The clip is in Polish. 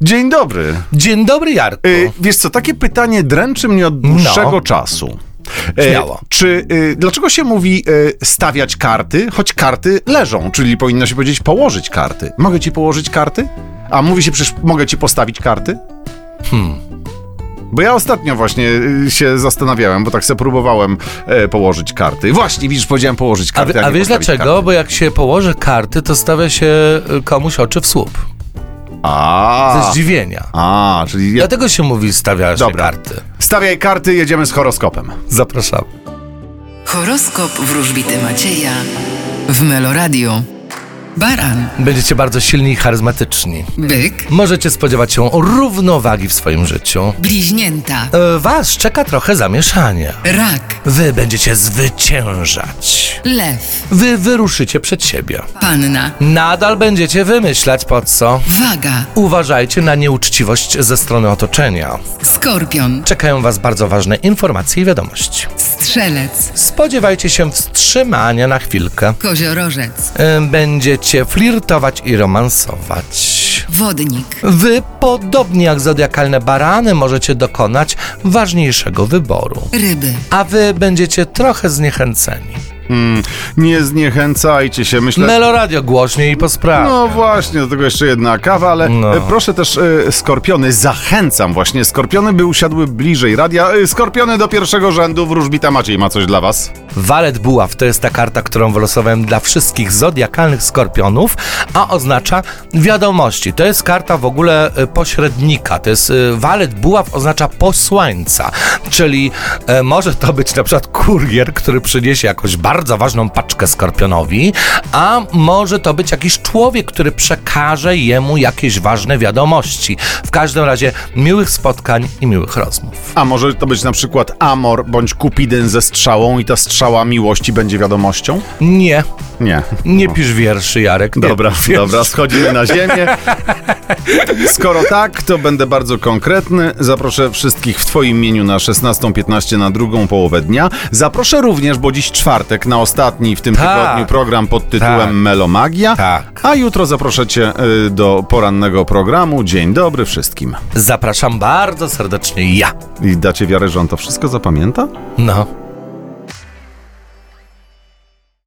Dzień dobry. Dzień dobry, Jarku. Y, wiesz co, takie pytanie dręczy mnie od dłuższego No. czasu. E, Śmiało. czy y, dlaczego się mówi y, stawiać karty, choć karty leżą, czyli powinno się powiedzieć położyć karty? Mogę ci położyć karty? A mówi się przecież mogę ci postawić karty? Hmm. Bo ja ostatnio właśnie się zastanawiałem, bo tak sobie próbowałem e, położyć karty. Właśnie, widzisz, powiedziałem położyć A, karty. nie a wiesz dlaczego? Karty. Bo jak się położy karty, to stawia się komuś oczy w słup. A, Ze zdziwienia. a, czyli ja... Dlatego się mówi stawia się Dobra. karty. stawiaj karty, jedziemy z horoskopem. Zapraszam. Horoskop wróżbity Macieja w Meloradio. Baran, Będziecie bardzo silni i charyzmatyczni. byk, Możecie spodziewać się równowagi w swoim życiu. bliźnięta, E, Was czeka trochę zamieszanie. rak, Wy będziecie zwyciężać. lew, Wy wyruszycie przed siebie. panna, Nadal będziecie wymyślać po co. waga, Uważajcie na nieuczciwość ze strony otoczenia. skorpion, Czekają Was bardzo ważne informacje i wiadomości. Strzelec, Spodziewajcie się wstrzymania na chwilkę. koziorożec, E, Będziecie flirtować i romansować. wodnik, Wy, podobnie jak zodiakalne barany, możecie dokonać ważniejszego wyboru. ryby, A wy będziecie trochę zniechęceni. Mm, nie zniechęcajcie się, myślę... Meloradio głośniej i po sprawie. No właśnie, do tego jeszcze jedna kawa, ale No. e, proszę też e, Skorpiony, zachęcam właśnie, Skorpiony by usiadły bliżej radia. E, Skorpiony do pierwszego rzędu, wróżbita Maciej ma coś dla was. Walet Buław to jest ta karta, którą wylosowałem dla wszystkich zodiakalnych skorpionów, a oznacza wiadomości. To jest karta w ogóle pośrednika. To jest Walet Buław oznacza posłańca, czyli może to być na przykład kurier, który przyniesie jakąś bardzo ważną paczkę skorpionowi, a może to być jakiś człowiek, który przekaże jemu jakieś ważne wiadomości. W każdym razie miłych spotkań i miłych rozmów. A może to być na przykład Amor bądź Kupidyn ze strzałą i ta strzała miłości będzie wiadomością? Nie, Nie. nie pisz wierszy, Jarek. Nie Dobra, dobra, schodzimy na ziemię. Skoro tak, to będę bardzo konkretny. Zaproszę wszystkich w Twoim imieniu na 16.15 na drugą połowę dnia. Zaproszę również, bo dziś czwartek, na ostatni w tym Tak. tygodniu program pod tytułem Tak. Melomagia. Tak. A jutro zaproszę Cię y, do porannego programu. Dzień dobry wszystkim. Zapraszam bardzo serdecznie ja. I dacie wiarę, że on to wszystko zapamięta? No.